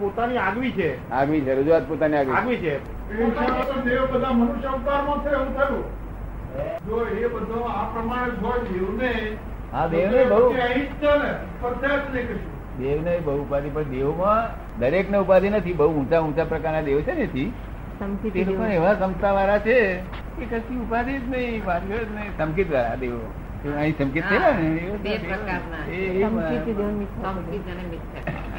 પોતાની આગવી છે. આગવી છે રજૂઆત પોતાની આગવી આગવી છે. દેવ બધા મનુષ્ય અવતારમાં છે એવું થયું. જો એ બધો આ પ્રમાણે જ દેવને હા દેવને બહુ દેવને ઉપાધિ પણ દેવમાં દરેક ને ઉપાધિ નથી બહુ ઊંચા ઊંચા પ્રકારના દેવ છે ને થી તે લોકો એવા ક્ષમતા વાળા છે કે કશી ઉપાધિ જ નહીં પાછળ જ નહીં સંકિત વાળા દેવો અહીં સંકિત થયેલા ને? એ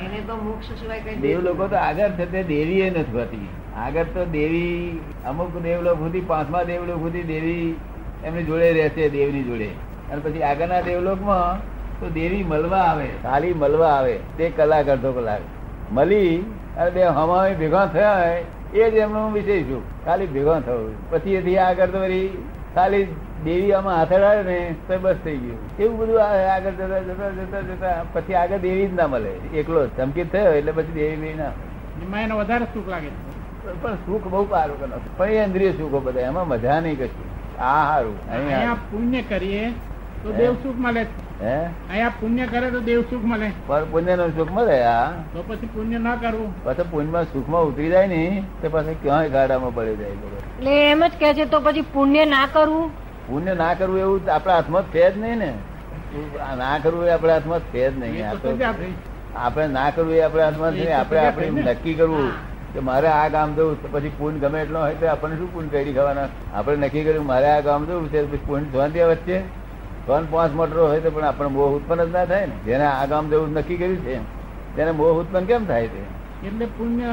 એને તો મોક્ષ સિવાય કઈ દેવ લોકો તો આગળ છે તે દેવી એ નથી હોતી. આગળ તો દેવી અમુક દેવલોક સુધી પાંચમા દેવલોક સુધી દેવી એમની જોડે રહેશે દેવની જોડે. અને પછી આગળના દેવલોકમાં તો દેવી મળવા આવે ખાલી મળવા આવે તે કલાક અડધો કલાક. મળી અને બે હમાવી ભેગા થયા હોય એ જ એમનો વિષય છું ખાલી ભેગા થવું. પછી એથી આગળ તો વળી ખાલી દેવી આમાં હાથ અડાડે ને તો બસ થઈ ગયું. એવું બધું આગળ જતા જતા જતા જતા પછી આગળ દેવી જ ના મળે. એકલો ધમકી થયો એટલે પછી દેવી ના એમાં એને વધારે સુખ લાગે પણ સુખ બહુ સારું કરો પણ એ ઇન્દ્રિય સુખો બધા એમાં મજા નહીં કશું. આ સારું પુણ્ય કરીએ તો દેવ સુખ મળે. હે? અહીંયા પુણ્ય કરે તો દેવ સુખ મળે. પણ પુણ્યનું સુખ મળે આ તો પછી પુણ્ય ના કરવું. પછી પુણ્યમાં સુખ સુખમાં ઉતરી જાય ને તો પાછા ક્યાંય ગાડામાં પડી જાય એટલે એમ જ કે છે તો પછી પુણ્ય ના કરવું? પુણ્ય ના કરવું એવું આપણા હાથમાં છે જ નહીં ને. આ ના કરવું એ આપણા હાથમાં છે જ નહીં. આપણે. ના કરવું એ આપણા હાથમાં છે. નહીં. આપણે આપણે નક્કી કરવું કે મારે આ ગામ જવું પછી પૂન ગમે એટલો હોય તો આપણને શું પૂન કરી ખાવાના? આપણે નક્કી કર્યું મારે આ ગામ જવું છે પછી પુણ્ય જોવાનું ત્યાં વચ્ચે. ત્રણ પાંચ મોટરો હોય તો પણ આપણને મોહ ઉત્પન્ન જ ના થાય ને. જેને આગામ જેવું નક્કી કર્યું છે તેને મોહ ઉત્પન્ન કેમ થાય છે? એટલે પુણ્ય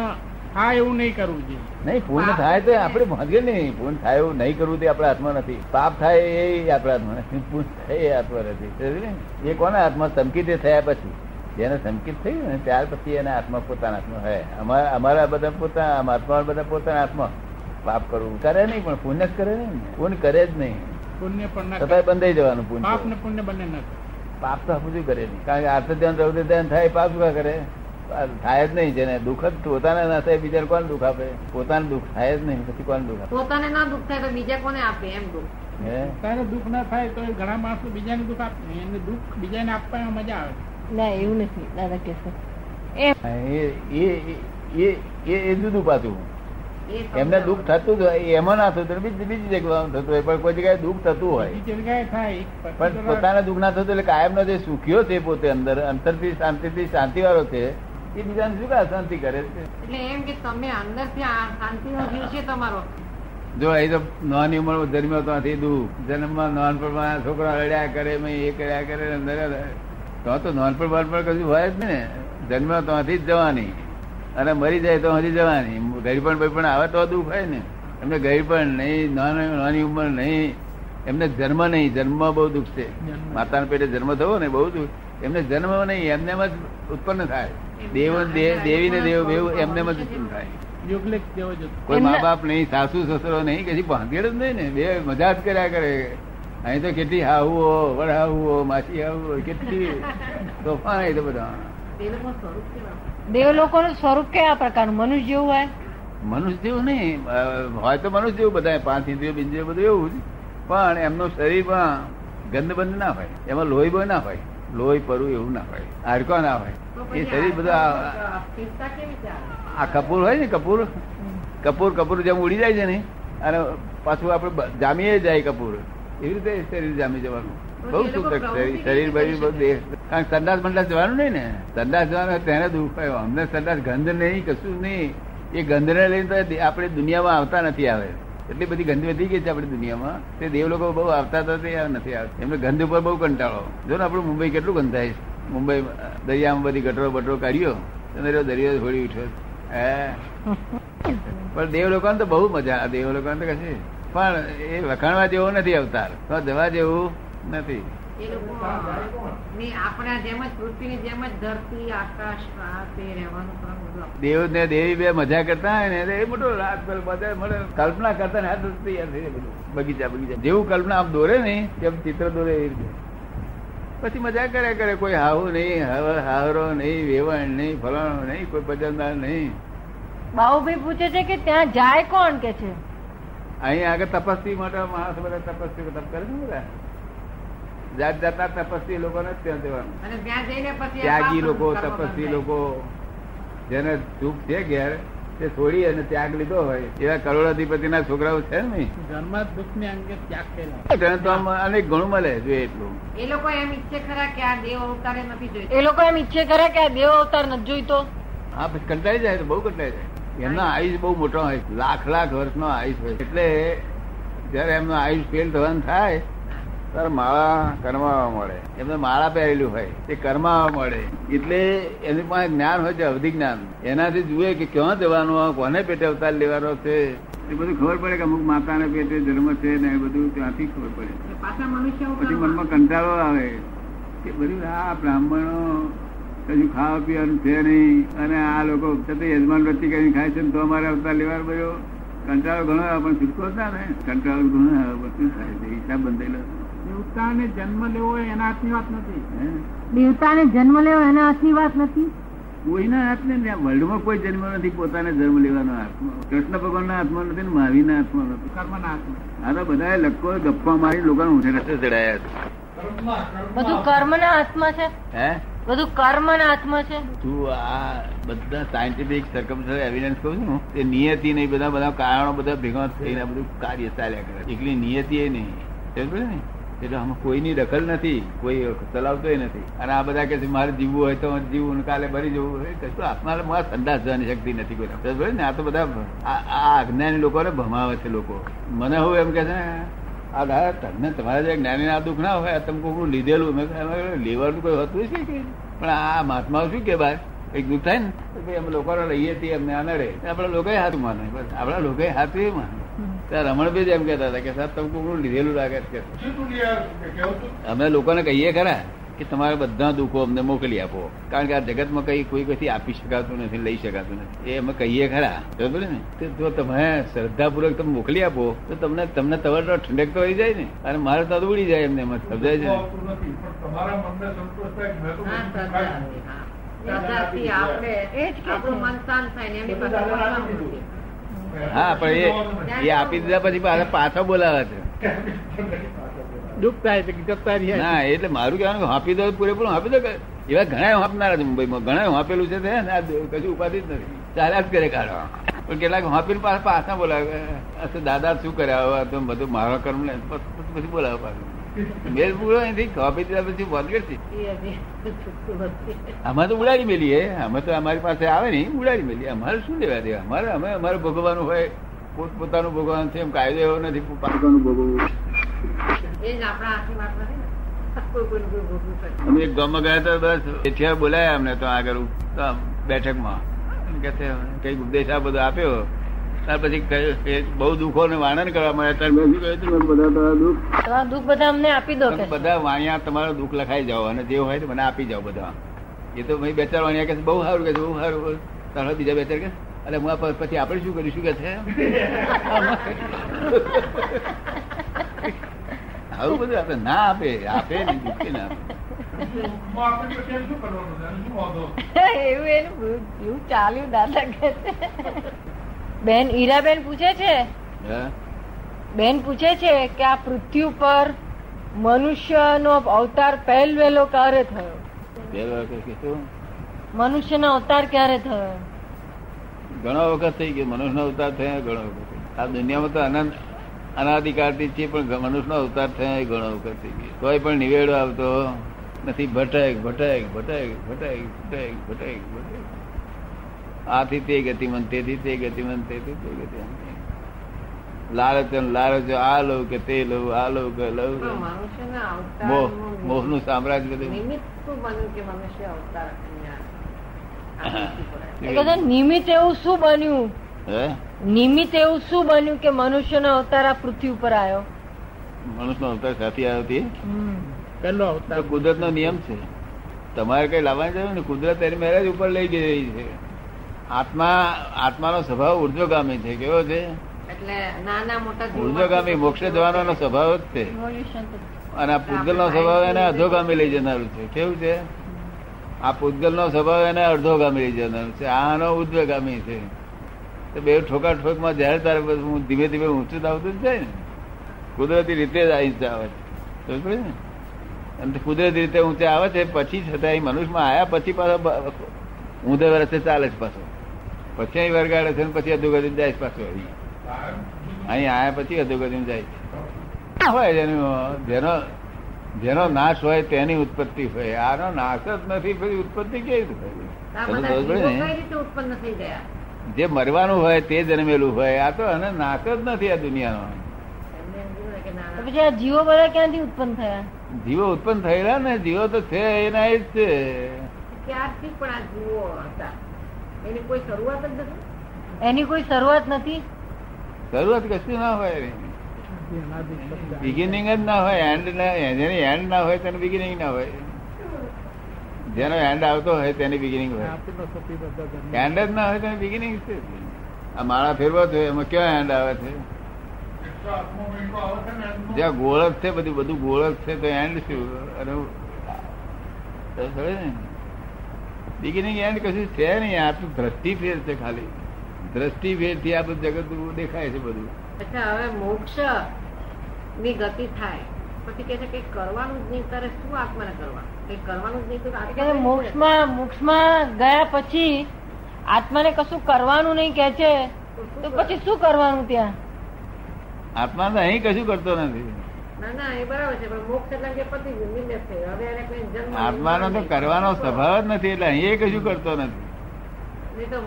થાય એવું નહીં કરવું જોઈએ. નહીં પૂર્ણ થાય તો આપણે ભાગે નહીં. પૂર્ણ થાય એવું નહીં કરવું તે આપણા હાથમાં નથી. પાપ થાય એ આપણા હાથમાં નથી. પૂર્ણ થાય એ હાથમાં નથી. એ કોના હાથમાં? સંકિત થયા પછી. જેને સંકિત થયું ને ત્યાર પછી એના હાથમાં પોતાના હાથમાં હોય અમારા અમારા બધા પોતાના આત્મા બધા પોતાના હાથમાં. પાપ કરવું કરે નહીં પણ પુણ્ય કરે નહીં. પુણ્ય કરે જ નહીં. પુણ્ય પણ છતાંય બંધાઈ જવાનું પુણ્ય. પાપ ને પુણ્ય બંને ના પાપ તો બધું કરે નહીં કારણ કે આર્થ ધ્યાન રૌદ્ર ધ્યાન થાય પાપ શું કરે? થાય જ નહીં જેને દુઃખ જ પોતાને ના થાય બીજા કોણ દુઃખ આપે? પોતાને દુઃખ થાય જ નહીં પછી કોણ દુઃખ આપે? પોતાને ના દુઃખ થાય તો બીજા કોને આપે એમ દુઃખ? તારે દુઃખ ના થાય તો ઘણા માણસો બીજાને દુઃખ આપે. એને દુઃખ બીજાને આપવામાં મજા આવે. ના એવું નથી દાદા કે એ એ એ એ એ જુદું પાછું. એમને દુઃખ થતું જ હોય એમાં ના થતું બીજી જગ્યાએ થતું હોય પણ કોઈ જગ્યાએ દુઃખ થતું હોય. પણ પોતાના દુઃખ ના થતું એટલે કાયમનો જે સુખ્યો છે પોતે અંદર અંતરથી શાંતિથી શાંતિ વાળો છે એ બીજાને શું કામ શાંતિ કરે છે? એટલે એમ કે તમે અંદરથી શાંતિનો જીવ છે તમારો. જો એ તો નાની ઉંમર જન્મ્યો તો નથી દુઃખ. જન્મમાં નાનપણમાં છોકરા રડ્યા કરે મેં એ કર્યા કરે અંદર તો તો નાનપણ બાનપણ કશું હોય જ ને. જન્મ્યો તો નથી જ જવાની. અને મરી જાય તો હજી જવાની. ગરીબણ પણ આવે તો દુઃખ હોય ને. એમને ગરીબણ નહીં નાની નાની ઉંમર નહીં. એમને જન્મ નહીં. જન્મ બહુ દુઃખ છે. માતાના પેટે જન્મ થયો ને બહુ દુઃખ. એમને જન્મ નહીં એમને જ ઉત્પન્ન થાય. દેવ દેવી ને દેવ બેવ એમને જ ઉત્પન્ન થાય. કોઈ મા બાપ નહીં સાસુ સસરો નહીં કે ભાંગેડ જ નહીં ને. બે મજા જ કર્યા કરે. અહીં તો કેટલી હાહુઓ વડાહુઓ માસી હાહુઓ કેટલી તોફાન આવી તો બધા. દેવ લોકોનું સ્વરૂપ કયા પ્રકારનું? મનુષ્ય જેવું હોય? મનુષ્ય જેવું નહીં. હોય તો મનુષ્ય જેવું બધા પાંચ ઇન્દ્રિયો બિંદ્રિયો બધું એવું જ. પણ એમનું શરીરમાં ગંધ બંધ ના હોય. એમાં લોહી બોય ના હોય. લોહી પરું એવું ના હોય. હાડકો ના હોય. એ શરીર બધું આ કપૂર હોય ને કપૂર? કપૂર કપૂર જેમ ઉડી જાય છે ને અને પાછું આપણે જામીએ જાય કપૂર. એવી રીતે શરીર જામી જવાનું. બહુ સુંદર શરીર બરીર બધું દેહ કારણ કે સંડાસ બંડાસ જવાનું નહીં ને. સંદાસ જવાનું તેને દુઃખ હોય. અમને સંદાસ ગંધ નહીં કશું નહીં. એ ગંધને લઈને તો આપણે દુનિયામાં આવતા નથી આવે. એટલી બધી ગંધ વધી ગઈ છે આપણી દુનિયામાં. તે દેવ લોકો બહુ આવતા તો તે નથી આવતા. એમને ગંધ ઉપર બહુ કંટાળો. જો ને આપણું મુંબઈ કેટલું ગંધાય છે. મુંબઈ દરિયામાં બધી ગટરો બટરો કાઢ્યો. તો દરિયો દરિયો છોડી ઉઠ્યો. હે? પણ દેવ લોકો તો બહુ મજા દેવ લોકો તો કશે પણ એ વખાણવા જેવો નથી અવતાર. જવા જેવું નથી. એ લોકો આપણા જેમ જ પૃથ્વીની જેમ જ ધરતી આકાશ રહેવાનું પણ બધું આપણે. દેવ ને દેવી બે મજા કરતા હોય ને એ મોટો રાત બધા મળે કલ્પના કરતા ને હાથ તૈયાર થઈ જાય બધું. બગીચા બગીચા. જેવું કલ્પના આમ દોરે ને તેમ ચિત્ર દોરે એ રીતે. પછી મજા કરે કરે કોઈ હાવું નહીં હાવ- હાવરો નહીં વેવણ નહીં ફલાણો નહીં કોઈ ભજનદાર નહીં. બાહુભાઈ પૂછે છે કે ત્યાં જાય કોણ કે છે? અહીં આગળ તપસ્વી માટે માણસ બધા તપસ્વી તપ કરે છે ને બધા? જાત જાતના તપસ્વી લોકો ને ત્યાં જવાનું. અને ત્યાં જઈને પછી આ ત્યાગી લોકો તપસ્વી લોકો જેને દુઃખ છે ઘેર તે છોડી અને ત્યાગ લીધો હોય. એવા કરોડાધિપતિના છોકરાઓ છે ને ને અનેક ઘણું મળે જોઈએ એટલું. એ લોકો એમ ઈચ્છે ખરા કે આ દેવ અવતાર નથી જોઈતો. એ લોકો એમ ઈચ્છે ખરા કે આ દેવ અવતાર નથી જોઈતો. હા પછી કંટાળી જાય તો બહુ કંટાળી જાય. એમનો આયુષ બહુ મોટો હોય લાખ લાખ વર્ષનો આયુષ હોય એટલે જયારે એમનો આયુષ ફેલ થવાનું થાય ત્યારે માળા કરમાવા મળે. એમને માળા પહેરેલું હોય એ કરમાવા મળે. એટલે એની પાસે જ્ઞાન હોય છે અવધિ જ્ઞાન. એનાથી જુએ કે ક્યાં જવાનું કોને પેટે અવતાર લેવાનો છે? એ બધું ખબર પડે કે અમુક માતાને પેટે જન્મ છે ને એ બધું ત્યાંથી ખબર પડે. પછી મનમાં કંટાળો આવે કે બધું આ બ્રાહ્મણો કશું ખાવા પીવાનું છે નહીં અને આ લોકો છતાં યજમાન વચ્ચે કરીને ખાય છે ને તો અમારે અવતાર લેવાનો બધો કંટાળો ઘણો આવે પણ છૂટકો હતા ને? કંટાળો ઘણો આવે બધું થાય છે હિસાબ બંધાયેલો દેવતાને જન્મ લેવો એના હાથની વાત નથી હે? દેવતાને જન્મ લેવો એના હાથની વાત નથી? કોઈના હાથને ને વર્લ્ડમાં કોઈ જન્મ નથી પોતાને જન્મ લેવાનો હાથમાં. કૃષ્ણ ભગવાનના હાથમાં નથી ને મહાવીરના હાથમાં નથી. કર્મના હાથમાં. આ તો બધા લખો ગપ્પા મારી લોકો રસ્તે ચડાયા કર્મના બધું કર્મના કર્મના હાથમાં છે? છે હે? બધું કર્મના હાથમાં છે? તું આ બધા સાયન્ટિફિક સરકમ એવિડન્સ કહું છું તે નિયતિ નહીં બધા બધા કારણો બધા ભેગા થઈને આ બધું કાર્ય ચાલ્યા કરે એકલી નિયતિ એ નહીં. સમજ ને? એટલે આમાં કોઈની દખલ નથી, કોઈ ચલાવતો નથી. અને આ બધા કે મારે જીવવું હોય તો જીવવું કાલે ભરી જવું હોય. કશું આત્માને મારા સંદાસ જવાની શક્તિ નથી કોઈ. પડી ને, આ તો બધા આ અજ્ઞાની લોકોને ભમાવે છે લોકો. મને હું એમ કે છે, આ દાદા, તમને તમારા જે જ્ઞાની આ દુઃખ ના હોય તમે કોઈ લીધેલું. લેવાનું કોઈ હતું છે કે પણ આ મહાત્માઓ શું કે બાર? એક દુઃખ થાય ને અમે લોકો લઈએ છીએ અમને આ નડે. આપડા લોકો હાથું માને આપડા લોકો એ માને. ત્યાં રમણભાઈ જ એમ કહેતા હતા કે સાહેબ તમે કોકડું લીધેલું લાગે છે. કે શું તું યાર કે કેવું તું? અમે લોકોને કહીએ ખરા કે તમારે બધા દુઃખો અમને મોકલી આપો. કારણ કે આ જગતમાં કઈ કોઈ કઈથી આપી શકાતું નથી લઈ શકાતું નથી. એ અમે કહીએ ખરા. બરોબર ને? તો જો તમે શ્રદ્ધાપૂર્વક તમે મોકલી આપો તો તમને તમને તવર ઠંડક તો આવી જાય ને. અને મારે તો ઉડી જાય એમને એમાં સમજાય છે તમારા આપણે એ જ આપણું મન શાંત થાય ને એમની પાસે હા પણ એ એ આપી દીધા પછી પાછા પાછા બોલાવે છે. દુઃખ થાય છે જતા રહ્યા ના એટલે મારું કહેવાનું હાપી દો પૂરેપૂરું હાપી દો. એવા ઘણા હાંપનારા છે મુંબઈમાં. ઘણા હાંપેલું છે તે ને આ કશું ઉપાધિ જ નથી. ચાલ્યા જ કરે કાઢવા. પણ કેટલાક હાંપીને પાછા પાછા બોલાવે. દાદા શું કર્યા તો બધું મારો કર્મ ને પછી પછી બોલાવે પાછું. મેલ પૂરો નથી હાંપી દીધા પછી બંધ નથી. અમે તો ઉડાડી મેલીએ. અમે તો અમારી પાસે આવે ને ઉડાડી મેલીએ. અમારે શું લેવા દેવા? અમારે અમે અમારે ભોગવવાનું હોય પોત પોતાનું ભોગવવાનું છે એમ કાયદો એવો નથી પોતાનું ભોગવવું. અમે એક ગામમાં ગયા હતા બસ. એથી બોલાયા અમને તો આગળ બેઠકમાં. કે કંઈક ઉપદેશ આ બધો આપ્યો? ત્યાર પછી બહુ દુઃખો ને વર્ણન કરવા મળ્યા ત્યારે શું કહ્યું બધા દુઃખ. દુઃખ બધા અમને આપી દો બધા વાણિયા તમારો દુઃખ લખાઈ જાઓ અને જે હોય તો મને આપી જાઓ બધા. એ તો ભાઈ બે ચાર વાણિયા કે બહુ સારું કે બહુ સારું. તારો બીજા બે ચાર કે એટલે હું પછી આપણે શું કરીશું કે છે? આવું બધું આપે ના આપે આપે નહીં દુઃખી ના આપે? એવું એનું એવું ચાલ્યું દાદા કે. બેન ઈરાબેન પૂછે છે? બેન પૂછે છે કે આ પૃથ્વી ઉપર મનુષ્યનો અવતાર પહેલ વહેલો ક્યારે થયો? મનુષ્યનો અવતાર ક્યારે થયો? ઘણો વખત થઈ ગયો. મનુષ્યનો અવતાર થયા ઘણો વખત આ દુનિયામાં તો અનંત અનાધિકારથી છે પણ મનુષ્યનો અવતાર થયા ઘણો વખત થઈ ગયો. તોય પણ નિવેડો આવતો નથી. ભટક ભટક ભટક ભટક ભટક ભટક ભટક. આથી તે ગતિમન તેથી તે ગતિમન તેથી તે ગતિમન લાલચ ને લાલચ આ લઉં કે તે લઉં આ લઉં કે લઉં મોહનું સામ્રાજ્ય બધું નિમિત્ત એવું શું બન્યું? હે? નિમિત્ત એવું શું બન્યું કે મનુષ્ય નો અવતાર આ પૃથ્વી ઉપર આવ્યો? મનુષ્ય નો અવતાર સાથે આવ્યો તે? પહેલો અવતાર. કુદરત નો નિયમ છે. તમારે કઈ લાવવાની જરૂર ને કુદરત એની મેરેજ ઉપર લઈ ગઈ રહી છે. આત્મા આત્માનો સ્વભાવ ઉર્જોગામી છે. કેવો છે? એટલે નાના મોટા જીવમાં ઉર્ધ્વગામી મોક્ષે જવાનો સ્વભાવ જ છે. અને આ પૂતગલ નો સ્વભાવ એને અધોગામી લઈ જનારું છે. કેવું છે? આ પૂતગલ નો સ્વભાવ એને અડધોગામી લઈ જનારું છે. આનો ઉદ્વેગામી છે. તો બે ઠોકા ઠોકમાં જયારે તારે હું ધીમે ધીમે ઊંચું જ આવતું જ જાય ને. કુદરતી રીતે જ આવી આવે. છે ને? અને કુદરતી રીતે ઊંચે આવે છે પછી છતાં એ મનુષ્યમાં આવ્યા પછી પાછો ઊંધે વર્ષે ચાલે છે પાછો. પછી અહીં વરગાડે છે પછી અધોગતિ જાય છે પાછું અહીં. અહીં આયા પછી અધોગતિ જાય છે. હોય જેનું જેનો જેનો નાશ હોય તેની ઉત્પત્તિ હોય. આનો નાશ જ નથી પછી ઉત્પત્તિ કેવી રીતે ઉત્પન્ન થઈ ગયા? જે મરવાનું હોય તે જન્મેલું હોય આ તો અને નાશ જ નથી આ દુનિયાનો. પછી આ જીવો બધા ક્યાંથી ઉત્પન્ન થયા? જીવો ઉત્પન્ન થયેલા ને જીવો તો છે એના એ જ છે. ક્યારથી પણ આ જીવો હતા? એની કોઈ શરૂઆત જ નથી? એની કોઈ શરૂઆત નથી? શરૂઆત કશું ના હોય બિગિનિંગ જ ના હોય એન્ડ ના જેની એન્ડ ના હોય તેનું બિગિનિંગ ના હોય. જેનો એન્ડ આવતો હોય તેની બિગિનિંગ હોય. એન્ડ જ ના હોય તેની બિગિનિંગ છે. આ માળા ફેરવો છે એમાં કયો એન્ડ આવે છે? જ્યાં ગોળ છે બધું બધું ગોળ છે તો એન્ડ શું? અને બિગિનિંગ એન્ડ કશું છે નહીં આ તો દ્રષ્ટિ ફેર છે ખાલી. દ્રષ્ટિ ફેરથી આ બધું જગત દેખાય છે બધું. અચ્છા હવે મોક્ષની ગતિ થાય. પછી કે છે કે કરવાનું જ નહીં તારે શું આત્માને કરવા કઈ કરવાનું જ નહીં તો કે મોક્ષમાં મોક્ષમાં ગયા પછી આત્માને કશું કરવાનું નહીં કે છે. તો પછી શું કરવાનું ત્યાં? આત્મા તો અહીં કશું કરતો નથી. ના ના એ બરાબર છે પણ મોક્ષ એટલે કે પતિ ગયું, નિર્દેશ થયો હવે એને કઈ જન્મ આત્માનો તો કરવાનો સ્વભાવ જ નથી એટલે અહીં કશું કરતો નથી.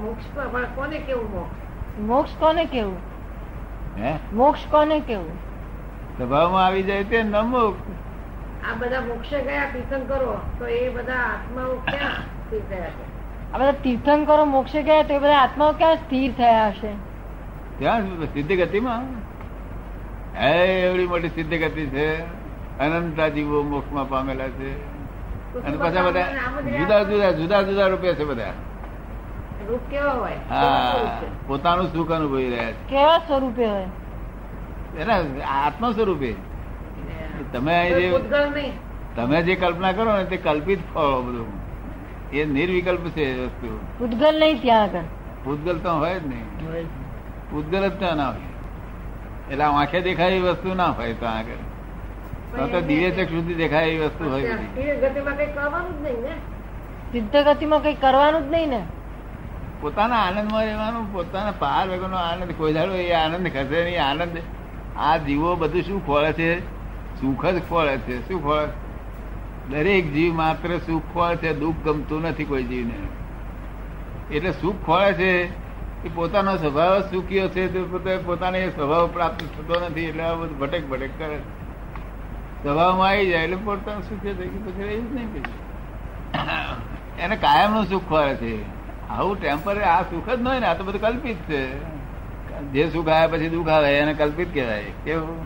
મોક્ષ કોને કેવું મોક્ષ? મોક્ષ કોને કેવું? હે? મોક્ષ કોને કેવું? સ્વભાવમાં આવી જાય તે નમુક આ બધા મોક્ષે ગયા તીર્થંકરો તો એ બધા આત્માઓ ક્યાં સ્થિર થયા છે? આ બધા તીર્થંકરો મોક્ષે ગયા તો એ બધા આત્માઓ ક્યાં સ્થિર થયા હશે? ત્યાં સિદ્ધ ગતિમાં હે એવડી મોટી સિદ્ધ ગતિ છે. અનંતા જીવો મોક્ષમાં પામેલા છે. અને પાછા બધા જુદા જુદા જુદા જુદા રૂપિયા છે બધા. રૂપ કેવો હોય? હા પોતાનું સુખ અનુભવી રહ્યા કેવા સ્વરૂપે હોય? એના આત્મ સ્વરૂપે તમે જે તમે જે કલ્પના કરો ને તે કલ્પિત ફળો બધું. એ નિર્વિકલ્પ છે વસ્તુ. પૂતગલ નહીં ત્યાં આગળ. પૂતગલ તો હોય જ નહીં. પૂતગલ જ ત્યાં ના હોય. એટલે આંખે દેખાય એવી વસ્તુ ના હોય તો આગળ. તો તો દિવ્ય ચક્ષ સુધી દેખાય એવી વસ્તુ હોય બધી. સ્થિર ગતિમાં કઈ કરવાનું જ નહીં ને? સિદ્ધ ગતિમાં કઈ કરવાનું જ નહીં ને? પોતાના આનંદમાં રહેવાનું પોતાના પાર વગરનો આનંદ કોઈ દાડો એ આનંદ ખસે નહીં આનંદ. આ જીવો બધું શું ખોળે છે? સુખ જ ખોળે છે. શું ખોળે દરેક જીવ માત્ર સુખ ખોળે છે દુઃખ ગમતું નથી કોઈ જીવને. એટલે સુખ ખોળે છે એ પોતાનો સ્વભાવ સુખીઓ છે તે પોતે પોતાને એ સ્વભાવ પ્રાપ્ત થતો નથી, એટલે આ બધું ભટેક ભટેક કરે સ્વભાવમાં આવી જાય એટલે પોતાનું સુખી થઈ ગયું, પછી રહી જ નહીં પછી એને કાયમનું સુખ હોય છે. આવું ટેમ્પરરી આ સુખ જ ન હોય ને, આ તો બધું કલ્પિત છે. જે સુખ આવે પછી દુઃખ આવે, એને કલ્પિત કહેવાય. કેવું?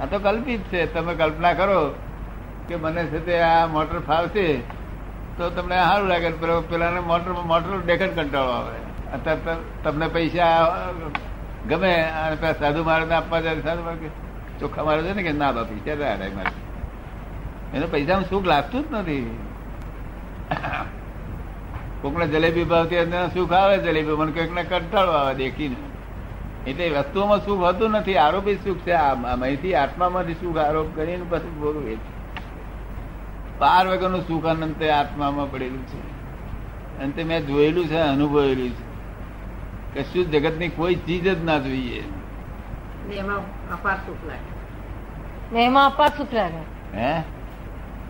આ તો કલ્પિત છે. તમે કલ્પના કરો કે મને છે તે આ મોટર ફાવશે, તો તમને સારું લાગે પેલાને મોટર મોટર દેખન કંટાળો આવે. તમને પૈસા ગમે, અને પેલા સાધુ મારે આપવા જાય સાધુ મારે ચોખ્ખા મારે છે ને કે ના બાપી પૈસા અઢાઈ મારે. એને પૈસામાં સુખ લાગતું જ નથી. કોકને જલેબી ભાવતી એને સુખ આવે, જલેબી મને કોઈકને કંટાળો આવે દેખીને. એટલે વસ્તુઓમાં સુખ હોતું નથી, આરોપી સુખ છે. અહીંથી આત્મામાંથી સુખ આરોપ કરીને પછી બોલું એ પાર વગરનું સુખ અનંત આત્મામાં પડેલું છે. અને તે મેં જોયેલું છે, અનુભવેલું છે. કશું જગતની કોઈ ચીજ જ ના જોઈએ. એમાં અપાર સુખ લાગે. ને એમાં અપાર સુખ લાગે. હે?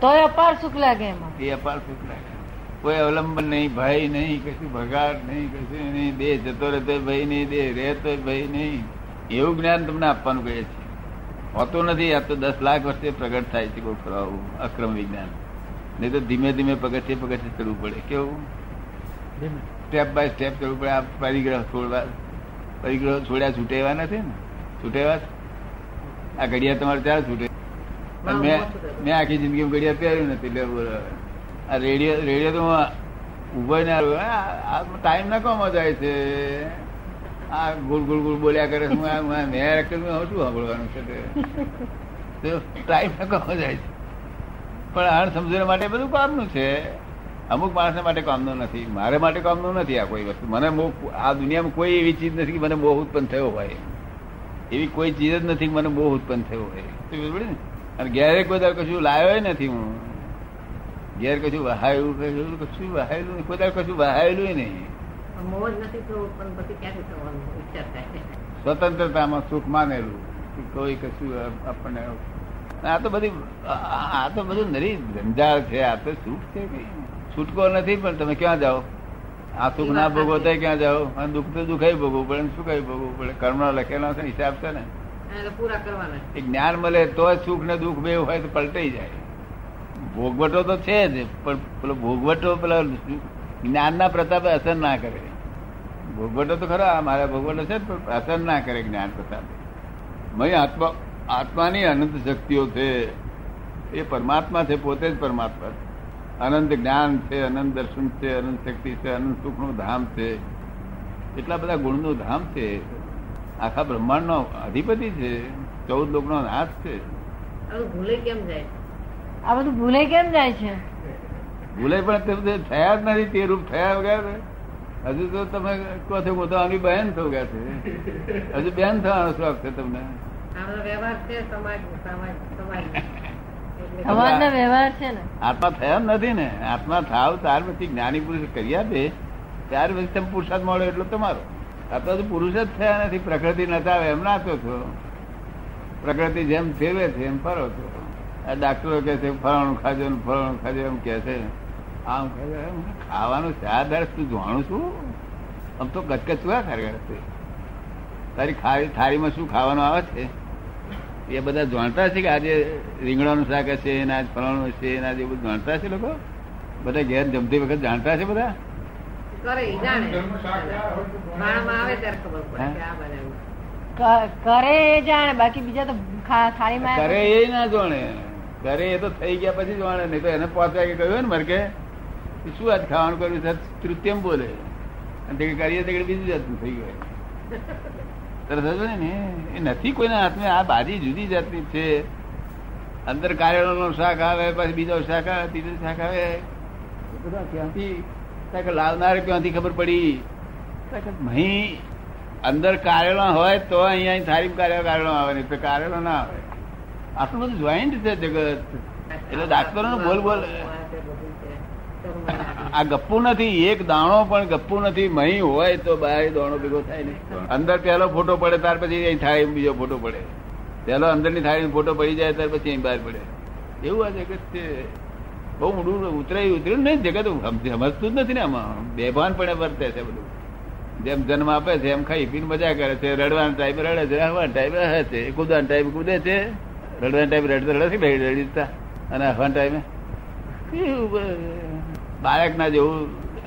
તો અપાર સુખ લાગે એમાં. એ અપાર સુખ લાગે. કોઈ અવલંબન નહીં ભય નહીં કશું ભગાડ નહીં કશું નહીં. દેહ જતો રહેતો ભય નહીં. દેહ રહેતો ભય નહીં. એવું જ્ઞાન તમને આપવાનું કહે છે. હોતું નથી આ તો દસ લાખ વર્ષે પ્રગટ થાય છે કોઈ ખરાવું અક્રમ વિજ્ઞાન. નહીં તો ધીમે ધીમે પગથિયે પગથિયે ચડવું પડે. કેવું? સ્ટેપ બાય સ્ટેપ કરવું પડે આ પરિગ્રહ છોડવા પરિગ્રહ છોડ્યા છૂટેવા નથી ને? છૂટેવા છે? આ ઘડિયા તમારે ત્યારે છૂટે. મેં મેં આખી જિંદગી ઘડિયાળ પહેર્યું નથી એટલે આ રેડિયો રેડિયો તો ઊભો ને ટાઈમ ના કોમાં જાય છે. આ ગુળ ગુળ ગુળ બોલ્યા કરે છે. હું મેં રેકર્ડ હું શું સાંભળવાનું છે ટાઈમ ના કોમાં જાય છે. પણ આ સમજણ માટે બધું કામનું છે. અમુક માણસ માટે કામનો નથી. મારે માટે કામનો નથી આ કોઈ વસ્તુ. મને મોહ આ દુનિયામાં કોઈ એવી ચીજ નથી કે મને બહુ ઉત્પન્ન થયો હોય. એવી કોઈ ચીજ જ નથી મને બહુ ઉત્પન્ન થયો હોય. ને? અને ઘેરે કોઈ દાડો કશું લાવ્યો નથી હું. ઘેર કશું વહાયું કશું કશું વહાયેલું કોઈ દાડો કશું વહાયેલું નહીં. મોહ જ નથી તો પણ પછી ક્યાંથી થવાનું? વિચાર થાય. સ્વતંત્રતામાં સુખ માનેલું કોઈ કશું આપણને આ તો બધી આ તો બધું નરી ઝંઝાળ છે. આ તો સુખ છે કઈ. છૂટકો નથી પણ તમે ક્યાં જાઓ? આ સુખ ના ભોગવો તો ક્યાં જાઓ? અને દુઃખ તો દુઃખાઈ ભોગવું પડે કઈ ભોગવવું પડે? કર્મ લખેલા છે હિસાબ છે ને. પૂરા કરવાના. એ જ્ઞાન મળે તો જ સુખ ને દુઃખ બે હોય તો પલટાઈ જાય. ભોગવટો તો છે જ પણ પેલો ભોગવટો પેલા જ્ઞાનના પ્રતાપે અસર ના કરે. ભોગવટો તો ખરા મારા ભોગવટો છે પણ અસર ના કરે જ્ઞાન પ્રતાપે. મય આત્મા આત્માની અનંત શક્તિઓ છે. એ પરમાત્મા છે પોતે જ પરમાત્મા છે. અનંત જ્ઞાન છે અનંત દર્શન છે અનંત શક્તિ છે અનંત સુખનું ધામ છે. એટલા બધા ગુણનું ધામ છે. આખા બ્રહ્માંડનો અધિપતિ છે. ચૌદ લોકનો નાશ છે. ભૂલે કેમ જાય? આ બધું ભૂલે કેમ જાય છે? ભૂલે પણ તે બધે થયા જ નથી તે રૂપ થયા વગર. હજુ તો તમે કહો છો હું તો આની બહેન થયું ગયા છે. હજુ બેન થવાનો શોખ છે તમને. આ બધો વ્યવહાર છે સમાજ સમાજ સમાજ. આત્મા થયા નથી ને. આત્મા થાવ ત્યાર પછી જ્ઞાની પુરુષ કરી આપે ત્યાર પછી તમે પુરુષાર્થ મળ્યો એટલો તમારો. આત્મા તો પુરુષ જ થયા નથી પ્રકૃતિ નચાવે એમ નાચો છો. પ્રકૃતિ જેમ ફેરવે છે એમ ફરો છો. આ ડાક્ટરો કે છે ફળાણું ખાજો ને ફલાણું ખાજો એમ કે છે. આમ છે, ખાવાનું છે આ તું જાણું છું? આમ તો કચકચવા ખરેખર તારી થાળીમાં શું ખાવાનું આવે છે? એ બધા જાણતા છે કે આજે રીંગણાનું શાક હશે એના આજ ફલાણું હશે એના આજે બધું જાણતા છે લોકો? બધા ઘેર જમતી વખત જાણતા છે બધા? કરે જાણે. એ બાકી બીજા તો ખા- થાળીમાં કરે એ ના જાણે. કરે એ તો થઈ ગયા પછી જાણે નહીં તો એને પાંચ વાગે કહ્યું ને મરકે કે શું આજ ખાવાનું કર્યું સર તૃતીયમ બોલે. અને તે કરીએ તે બીજું જાતનું થઈ ગયું. ને. એ નથી કોઈના હાથમાં. આ બાજી જુદી જાતની છે. અંદર કાર્યાલયનો શાક આવે, પછી બીજો શાક આવે, ત્રીજો શાક આવે. બધા ક્યાંથી? લાવનાર ક્યાંથી ખબર પડી? અહીં અંદર કાર્યાલય હોય તો અહીંયા સારી કાર્ય કાર્યાલય આવે, નહીં તો કાર્યાલય ના આવે. આટલું બધું જોઈન્ટ છે જગત. એટલે ડાક્ટરો બોલ બોલ. આ ગપ્પુ નથી એક દાણો પણ ગપ્પુ નથી મહી હોય તો બહાર દાણો ભેગો થાય નહીં. અંદર પહેલો ફોટો પડે ત્યાર પછી અહીં થાય બીજો ફોટો પડે. પહેલો અંદરની થાળી ફોટો પડી જાય ત્યાર પછી અહીં બહાર પડે. એવું આ જગત છે. બહુ ઊંડું ઉતરાયું ઉતર્યું નહીં જગત સમજ- સમજતું જ નથી ને આમાં. બેભાન પણ વર્તે છે બધું. જેમ જન્મ આપે છે એમ ખાઈ પીને મજા કરે છે. રડવાના ટાઈપ રડે છે રડવાના ટાઈમ રહે છે. કૂદવાના ટાઈપ કૂદે છે. રડવાના ટાઈમે રડતા રડે છે રડી દીધા અને હવાના ટાઈમે બાળકના જેવું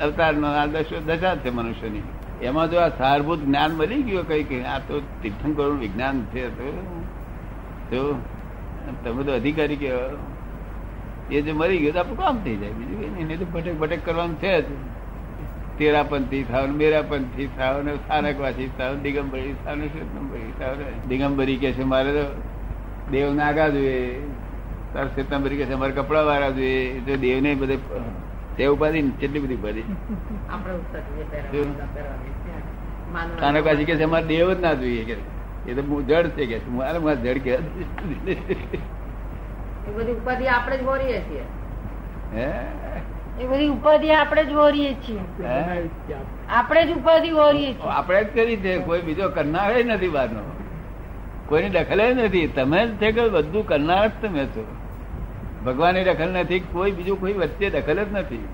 અવતારનો આ દશો છે મનુષ્યની. એમાં જો આ સારભૂત જ્ઞાન મળી ગયું કઈ કઈ આ તો તીર્થંકરોનું વિજ્ઞાન છે તો તમે તો અધિકારી કહેવાય એ જે મરી ગયો તો આપણું કામ થઈ જાય. બીજું નહીં તો ભટક ભટક કરવાનું છે જ. તેરાપંથી થાવ, મેરાપંથી થાવ, ને સ્થાનકવાસી થાવ, દિગંબરી થાવ, ને શ્વેતંબરી થાવ દિગંબરી કે છે મારે તો દેવ નાગા જોઈએ, તાર શ્વેતંબરી કે છે મારે કપડા વાળા જોઈએ તો દેવ ને બધે તે ઉપાધિ કેટલી બધી ઉપાધિ? આપણે ઉત્તર જે શું? પહેરવાનું પહેરવાનું છે. માનવાનું. સ્થાનકવાસી કે છે અમારે દેવ જ ના જોઈએ. કે એ તો હું જડ છે કે મારે મારે જડ કે એ બધી ઉપાધિ આપણે જ બોરીએ છીએ. હે? એ બધી ઉપાધિ આપણે જ ઓરીએ છીએ. આપણે જ ઉપાધિ ઓરીએ છીએ. આપણે જ કરી છે. કોઈ બીજો કરનાર નથી બહારનો. કોઈની દખલ નથી. તમે જ છે કે બધું કરનાર જ તમે છો. ભગવાનની દખલ નથી કોઈ બીજું કોઈ વચ્ચે દખલ જ નથી.